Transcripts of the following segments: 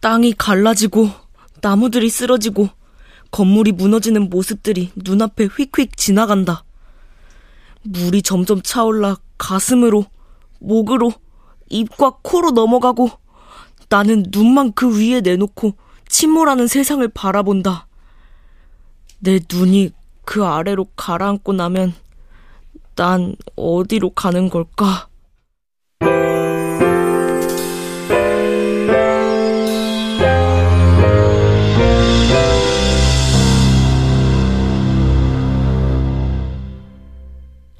땅이 갈라지고 나무들이 쓰러지고 건물이 무너지는 모습들이 눈앞에 휙휙 지나간다. 물이 점점 차올라 가슴으로, 목으로, 입과 코로 넘어가고 나는 눈만 그 위에 내놓고 침몰하는 세상을 바라본다. 내 눈이 그 아래로 가라앉고 나면 난 어디로 가는 걸까?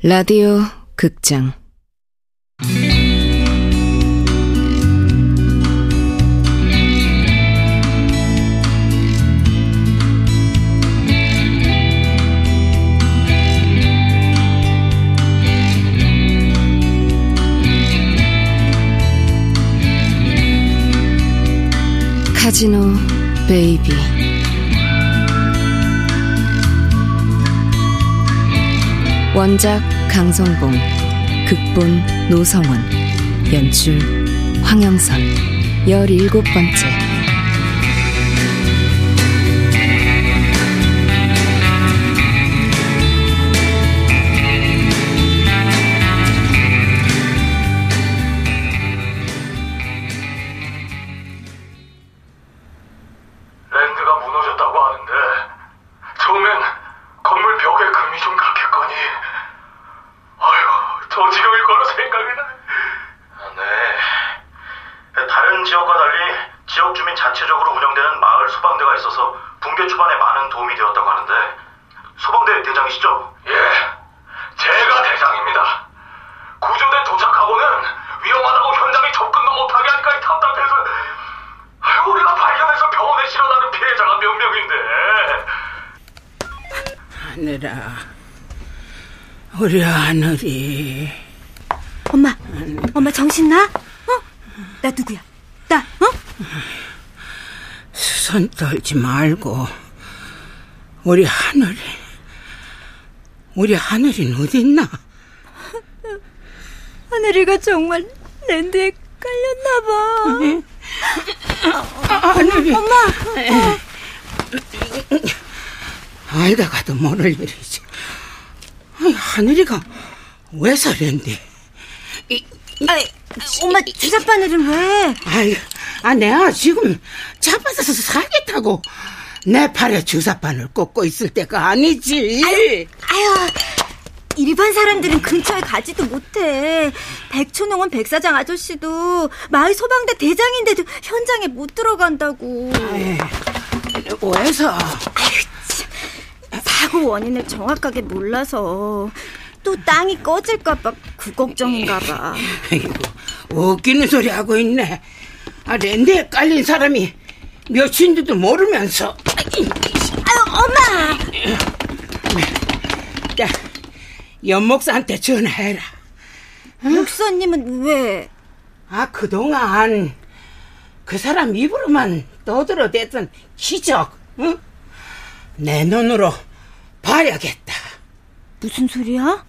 라디오 극장. 카지노 베이비 원작 강성봉 극본 노성원 연출 황영선. 열일곱 번째 하늘아, 우리 하늘이. 엄마, 엄마 정신 나? 어? 나 누구야? 나, 어? 손 떨지 말고, 우리 하늘이, 우리 하늘이 어딨나? 하늘이가 정말 랜드에 깔렸나봐. 아, 하늘이. 엄마! 어. 알다 가도 모를 일이지. 아니, 하늘이가 왜 서랜데? 아이, 엄마 주사바늘은 왜? 아이, 아 내가 지금 잡아서 사겠다고 내 팔에 주사바늘 꽂고 있을 때가 아니지. 아유, 아유 일반 사람들은 근처에 가지도 못해. 백촌농원 백사장 아저씨도 마을 소방대 대장인데도 현장에 못 들어간다고. 아이, 왜서? 아유, 사고 원인을 정확하게 몰라서 또 땅이 꺼질까봐 그 걱정인가봐. 아이고, 웃기는 소리 하고 있네. 아, 랜드에 깔린 사람이 몇인지도 모르면서. 아유, 엄마! 야, 연목사한테 전화해라. 응? 목사님은 왜? 아, 그동안 그 사람 입으로만 떠들어댔던 기적, 응? 내 눈으로 봐야겠다. 무슨 소리야?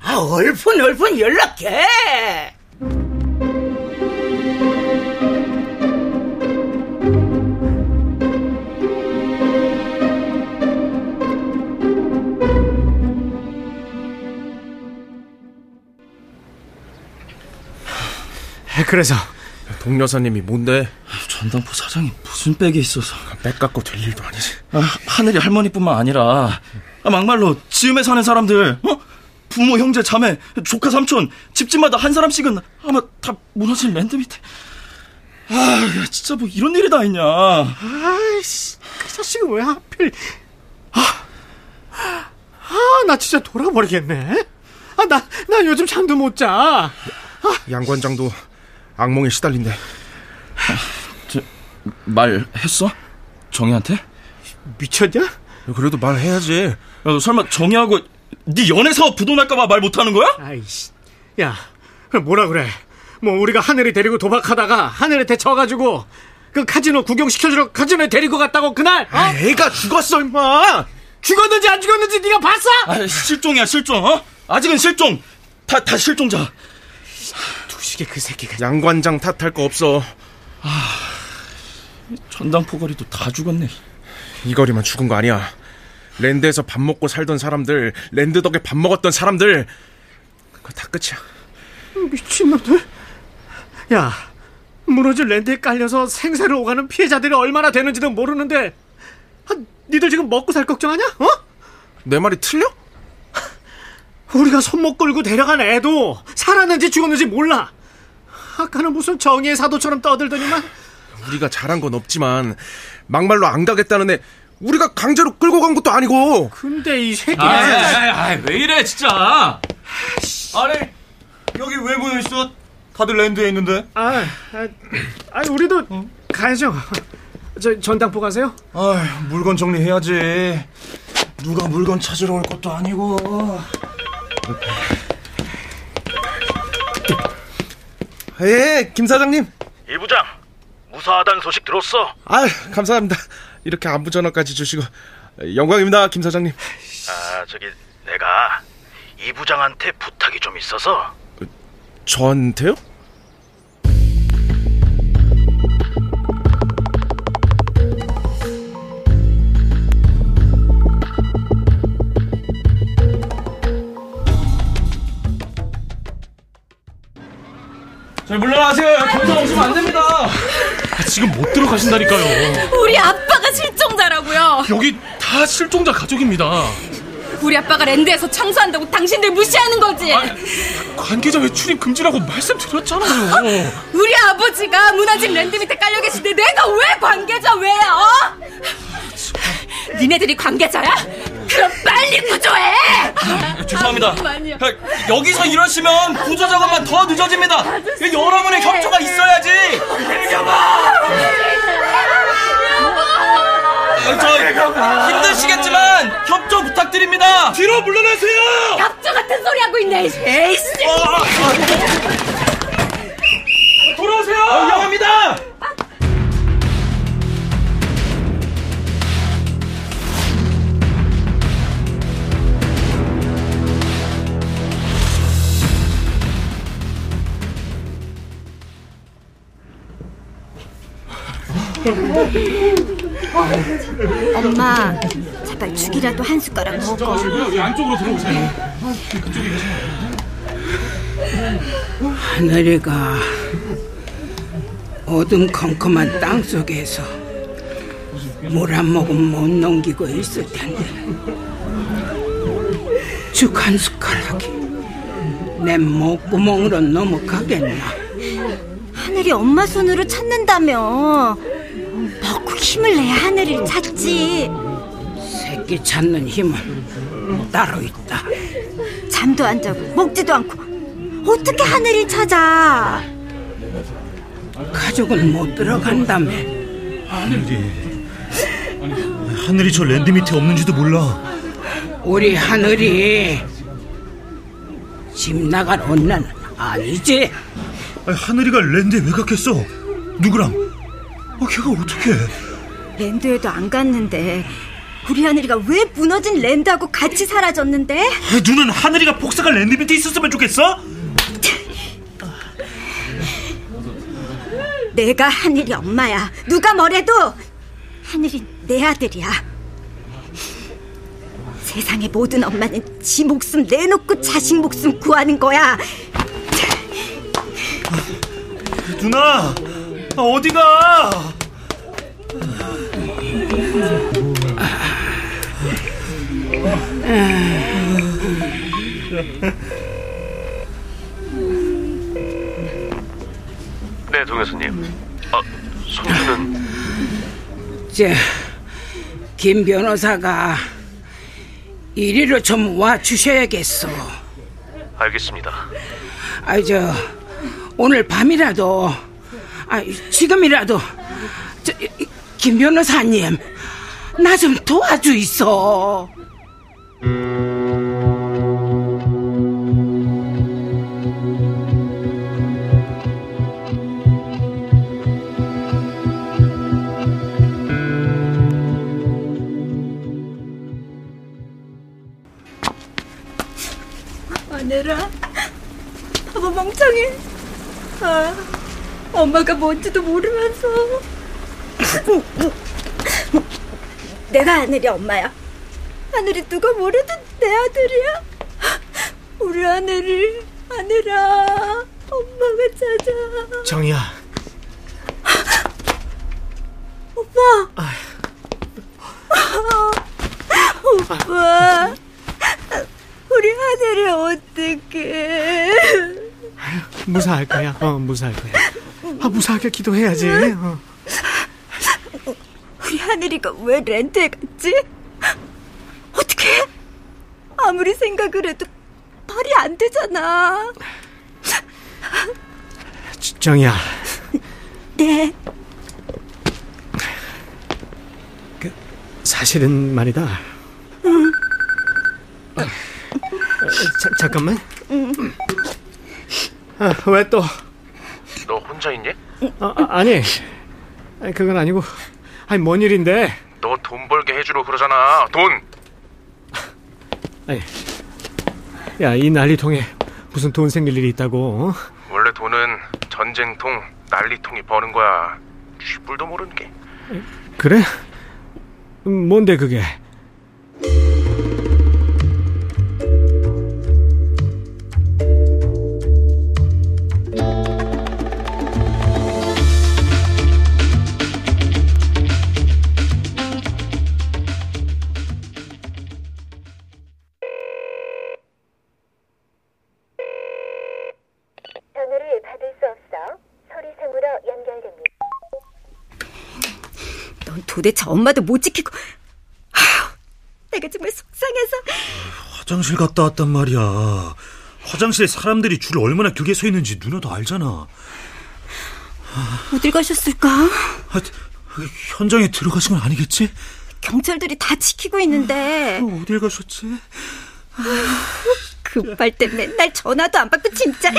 아, 얼픈 얼픈 연락해. 그래서 동 여사님이 뭔데? 전당포 사장이 무슨 백이 있어서 백 갖고 될 일도 아니지. 아, 하늘이 할머니뿐만 아니라 아, 막말로 지음에 사는 사람들, 어? 부모, 형제, 자매, 조카, 삼촌, 집집마다 한 사람씩은 아마 다 무너진 랜드 밑에. 아, 진짜 뭐 이런 일이 다 있냐. 아이씨, 그 자식은 왜 하필. 아, 아, 나 진짜 돌아버리겠네. 아, 나, 나 요즘 잠도 못 자. 아. 양 관장도 악몽에 시달린대. 저, 말했어? 정희한테? 미쳤냐? 그래도 말해야지. 야, 너 설마 정희하고 네 연애 사업 부도날까봐 말 못하는 거야? 아이씨, 야, 뭐라 그래? 뭐 우리가 하늘이 데리고 도박하다가 하늘에 대쳐가지고 그 카지노 구경시켜주러 카지노에 데리고 갔다고 그날? 어? 아, 애가 죽었어 임마. 죽었는지 안 죽었는지 네가 봤어? 아, 실종이야 실종. 어? 아직은 실종. 다 다 실종자. 두식이 그 새끼가 양 관장 탓할 거 없어. 아, 전당포거리도 다 죽었네. 이 거리만 죽은 거 아니야. 랜드에서 밥 먹고 살던 사람들, 랜드 덕에 밥 먹었던 사람들, 그거 다 끝이야. 미친놈들. 야, 무너진 랜드에 깔려서 생사를 오가는 피해자들이 얼마나 되는지도 모르는데, 아, 니들 지금 먹고 살 걱정하냐? 어? 내 말이 틀려? 우리가 손목 끌고 데려간 애도 살았는지 죽었는지 몰라. 아까는 무슨 정의의 사도처럼 떠들더니만. 우리가 잘한 건 없지만 막말로 안 가겠다는 애 우리가 강제로 끌고 간 것도 아니고 근데 이 새끼. 아, 왜 이래 진짜. 아니 여기 왜 모여 있어? 다들 랜드에 있는데. 아, 아, 아, 우리도 가야죠. 저 전당포 가세요? 아, 물건 정리해야지. 누가 물건 찾으러 올 것도 아니고. 예, 김 사장님. 이 부장 무사하다는 소식 들었어? 아, 감사합니다. 이렇게 안부 전화까지 주시고 영광입니다, 김 사장님. 아 저기 내가 이 부장한테 부탁이 좀 있어서 저한테요? 저 물러나세요. 경찰 오시면 안 됩니다. 아, 지금 못 들어가신다니까요. 우리 아빠가 실종자라고요. 여기 다 실종자 가족입니다. 우리 아빠가 랜드에서 청소한다고 당신들 무시하는 거지. 관계자 외출인 금지라고 말씀드렸잖아요. 우리 아버지가 무너진 랜드 밑에 깔려 계신데 내가 왜 관계자 왜야? 어? 니네들이 관계자야? 그럼 빨리 구조해. 아, 죄송합니다. 잠깐만요. 야, 여기서 이러시면 구조 작업만 더 늦어집니다. 여러분의 협조가 있어야지. 아, 저 힘드시겠지만 협조 부탁드립니다. 뒤로 물러나세요. 갑조 같은 소리 하고 있네. 에이씨. 돌아오세요. 위험합니다. 엄마, 제발 죽이라도 한 숟가락 먹어. 안쪽으로 들어오세요. 하늘이가 어둠컴컴한 땅 속에서 물 한 모금 못 넘기고 있을 텐데 죽 한 숟가락이 내 목구멍으로 넘어가겠나 하늘이 엄마 손으로 찾는다며. 힘을 내야 하늘을 찾지. 새끼 찾는 힘은 따로 있다 잠도 안 자고 먹지도 않고 어떻게 하늘을 찾아? 가족은 못 들어간다며 하늘이 저 랜드 밑에 없는지도 몰라. 우리 하늘이 집 나갈 언나는 아니지 아니, 하늘이가 랜드에 왜 갔겠어? 누구랑? 아, 걔가 어떻게? 랜드에도 안 갔는데 우리 하늘이가 왜 무너진 랜드하고 같이 사라졌는데? 누는 하늘이가 복사가 랜드 밑에 있었으면 좋겠어? 내가 하늘이 엄마야. 누가 뭐래도 하늘이 내 아들이야. 세상의 모든 엄마는 지 목숨 내놓고 자식 목숨 구하는 거야. 누나, 아, 어디가? 네, 동 교수님. 아, 손주는 저, 김 변호사가 이리로 좀 와 주셔야겠어. 알겠습니다. 아이, 저, 오늘 밤이라도, 아, 지금이라도, 저, 김 변호사님, 나 좀 도와주 있어. 아내라, 바보 멍청이. 아, 엄마가 뭔지도 모르면서 내가 하늘이 엄마야. 하늘이 누가 뭐래도 내 아들이야. 우리 하늘을 하늘아 엄마가 찾아. 정이야. 오빠. 오빠. 우리 하늘이 어떡해. 무사할 거야. 어, 무사할 거야. 아, 무사하게 기도해야지. 어. 우리 하늘이가 왜 렌트에 갔지? 어떻게? 아무리 생각을 해도 말이 안 되잖아. 정이야. 네. 그, 사실은 말이다. 응. 아, 자, 잠깐만. 응. 아, 왜 또? 너 혼자 있니? 아, 아. 아니, 그건 아니고. 아니, 뭔 일인데? 너 돈 벌게 해주러 그러잖아. 돈. 아니. 야, 이 난리통에 무슨 돈 생길 일이 있다고? 어? 원래 돈은 전쟁통, 난리통이 버는 거야. 쥐뿔도 모르는 게. 그래? 음, 뭔데 그게? 도대체 엄마도 못 지키고. 아휴, 내가 정말 속상해서. 화장실 갔다 왔단 말이야. 화장실에 사람들이 줄 얼마나 길게 서 있는지 누나도 알잖아. 어딜 가셨을까? 아, 현장에 들어가신 건 아니겠지? 경찰들이 다 지키고 있는데. 어딜 가셨지? 급할 때 맨날 전화도 안 받고 진짜.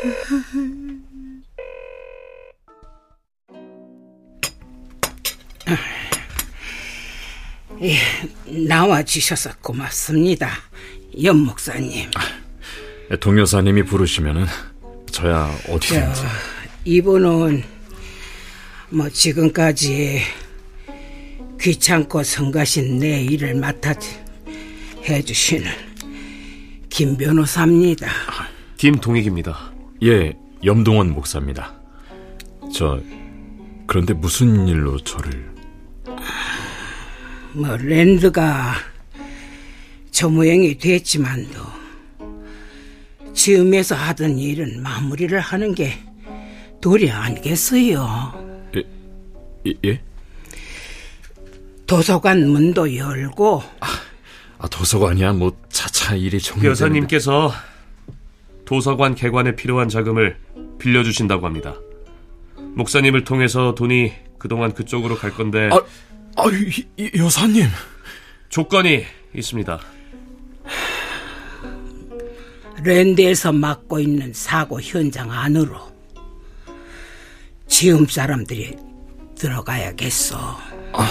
예, 나와주셔서 고맙습니다. 연 목사님. 동여사님이 부르시면은 저야 어디든지. 저, 이분은 뭐 지금까지 귀찮고 성가신 내 일을 맡아 해주시는 김 변호사입니다. 김동익입니다. 예, 염동원 목사입니다. 저 그런데 무슨 일로 저를 뭐 랜드가 저 모양이 됐지만도 지음에서 하던 일은 마무리를 하는 게 도리 아니겠어요. 예? 예? 예? 도서관 문도 열고 아, 도서관이야 뭐 차차 일이 정리 여사님께서 도서관 개관에 필요한 자금을 빌려주신다고 합니다. 목사님을 통해서 돈이 그동안 그쪽으로 갈 건데 아, 아 이, 이, 여사님 조건이 있습니다. 랜드에서 맡고 있는 사고 현장 안으로 지음 사람들이 들어가야겠어. 아,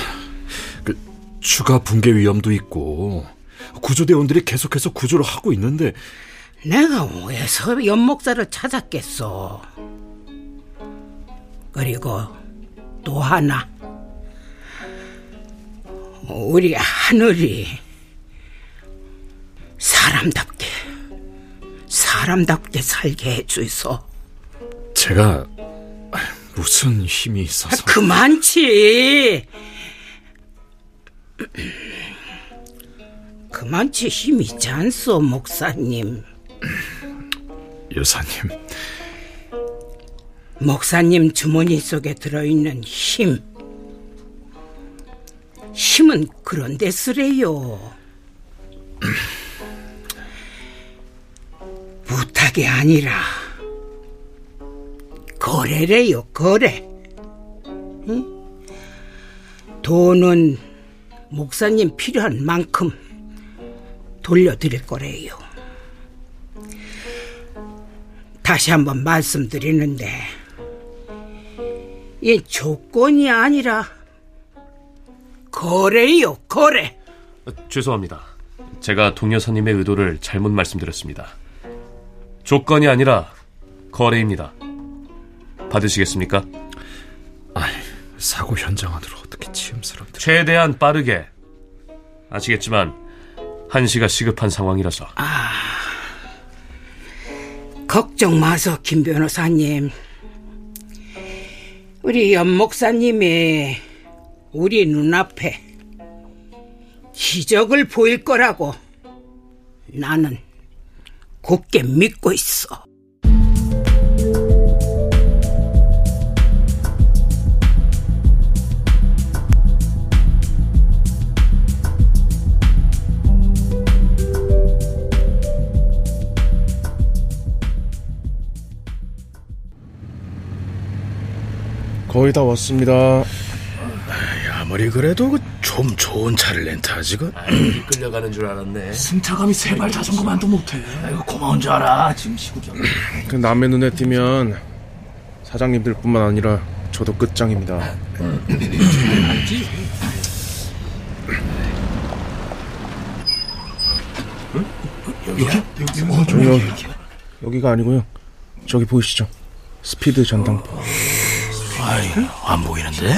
그 추가 붕괴 위험도 있고 구조대원들이 계속해서 구조를 하고 있는데 내가 왜서 연목사를 찾았겠어. 그리고 또 하나 우리 하늘이 사람답게 사람답게 살게 해주소. 제가 무슨 힘이 있어서 그만치 그만치 힘이 있지 않소 목사님 여사님. 목사님 주머니 속에 들어있는 힘. 힘은 그런 데 쓰래요. 부탁이 아니라 거래래요 거래. 응? 돈은 목사님 필요한 만큼 돌려드릴 거래요 다시 한번 말씀드리는데 이 조건이 아니라 거래요 거래 죄송합니다. 제가 동 여사님의 의도를 잘못 말씀드렸습니다. 조건이 아니라 거래입니다. 받으시겠습니까? 아이, 사고 현장 안으로 어떻게 치음스럽게 최대한 빠르게. 아시겠지만 한시가 시급한 상황이라서. 아, 걱정 마소, 김 변호사님. 우리 연 목사님이 우리 눈앞에 기적을 보일 거라고 나는 굳게 믿고 있어. 거의 다 왔습니다. 아무리 그래도 그좀 좋은 차를 렌트하지 그. 아이, 끌려가는 줄 알았네. 승차감이 세발 자전거만도 못해. 아이고 고마운 줄 알아. 지금 시국이. 그 남의 눈에 띄면 사장님들뿐만 아니라 저도 끝장입니다. 여기? 어, 저기요. 여기가 아니고요. 저기 보이시죠? 스피드 전당포. 아이, 안 보이는데?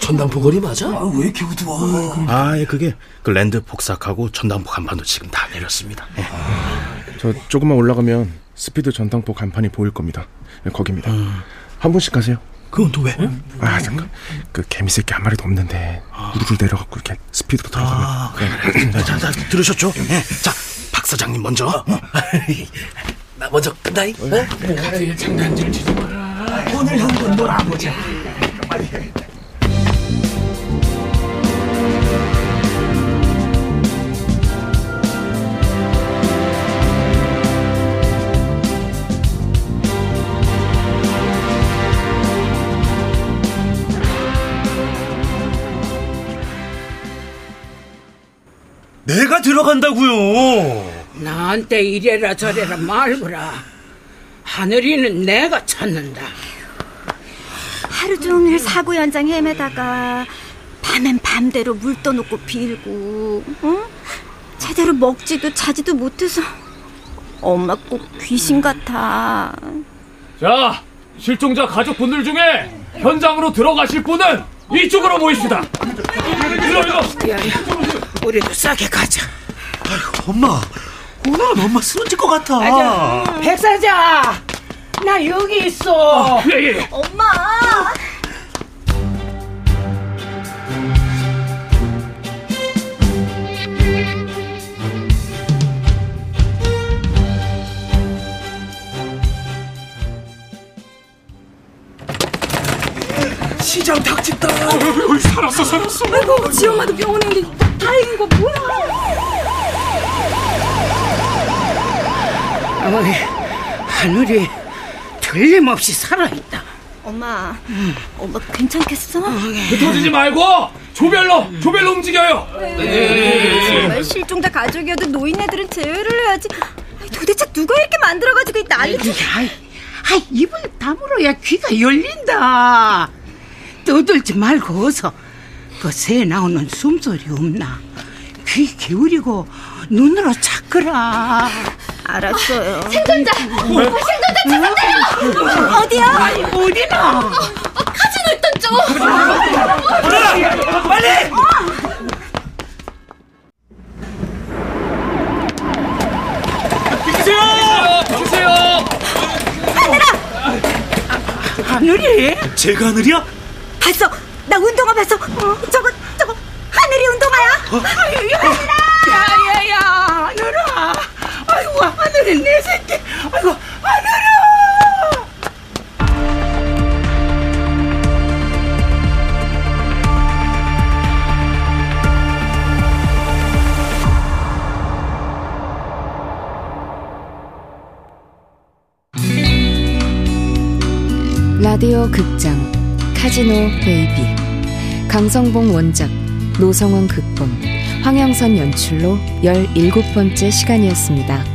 전당포 거리 맞아? 아, 왜 이렇게 어두워? 아, 예, 그게 그 랜드 폭삭하고 전당포 간판도 지금 다 내렸습니다. 예. 저 조금만 올라가면 스피드 전당포 간판이 보일 겁니다. 네, 거기입니다. 한 분씩 가세요. 그건 또 왜? 아, 잠깐. 그 개미 새끼 한 마리도 없는데 우르르 내려갖고 이렇게 스피드로 들어가면. 아, 그래, 그래. 자, 자, 들으셨죠? 예. 자, 박 사장님 먼저. 어? 나 먼저 끝나이. 어? 가게 장난 좀 치지 마라. 오늘 한번 놀아보자. 내가 들어간다고요. 나한테 이래라 저래라 말거라. 하늘이는 내가 찾는다. 하루 종일 사고 현장 헤매다가 밤엔 밤대로 물 떠놓고 빌고 응? 제대로 먹지도 자지도 못해서 엄마 꼭 귀신 같아. 자, 실종자 가족분들 중에 현장으로 들어가실 분은 이쪽으로 모이시다. 이리 이리. 야, 우리도 싸게 가자. 엄마, 오늘은 엄마 쓰러질 것 같아. 가자. 백사장, 나 여기 있어. 예, 예. 엄마. 시장 닭집다. 살았어, 살았어. 아이고, 지 엄마도 병원에 있는데 다행인 거 뭐야? 어머니, 하늘이 틀림없이 살아있다. 엄마, 엄마 괜찮겠어? 흩어지지 말고 조별로, 조별로 움직여요. 정말 실종자 가족이어도 노인네들은 제외를 해야지. 아이, 도대체 누가 이렇게 만들어가지고 이 난리? 아이, 입을 다물어야 귀가 열린다. 떠들지 말고 어서 그 새 나오는 숨소리 없나? 귀 기울이고 눈으로 찾거라. 알았어요. 생존자! 생존자 찾았대요! 어디야? 어디나? 카지노 있던 쪽! 빨리! 비키세요! 비키세요! 하늘이? 제가 하늘이야? 봤어. 나 운동화 봤어. 어, 저거 저거 하늘이 운동화야. 아유, 야야야 하늘아. 아이고 하늘이 내 새끼. 아이고 하늘아. 라디오 극장 카지노 베이비 강성봉 원작 노성원 극본 황영선 연출로 17번째 시간이었습니다.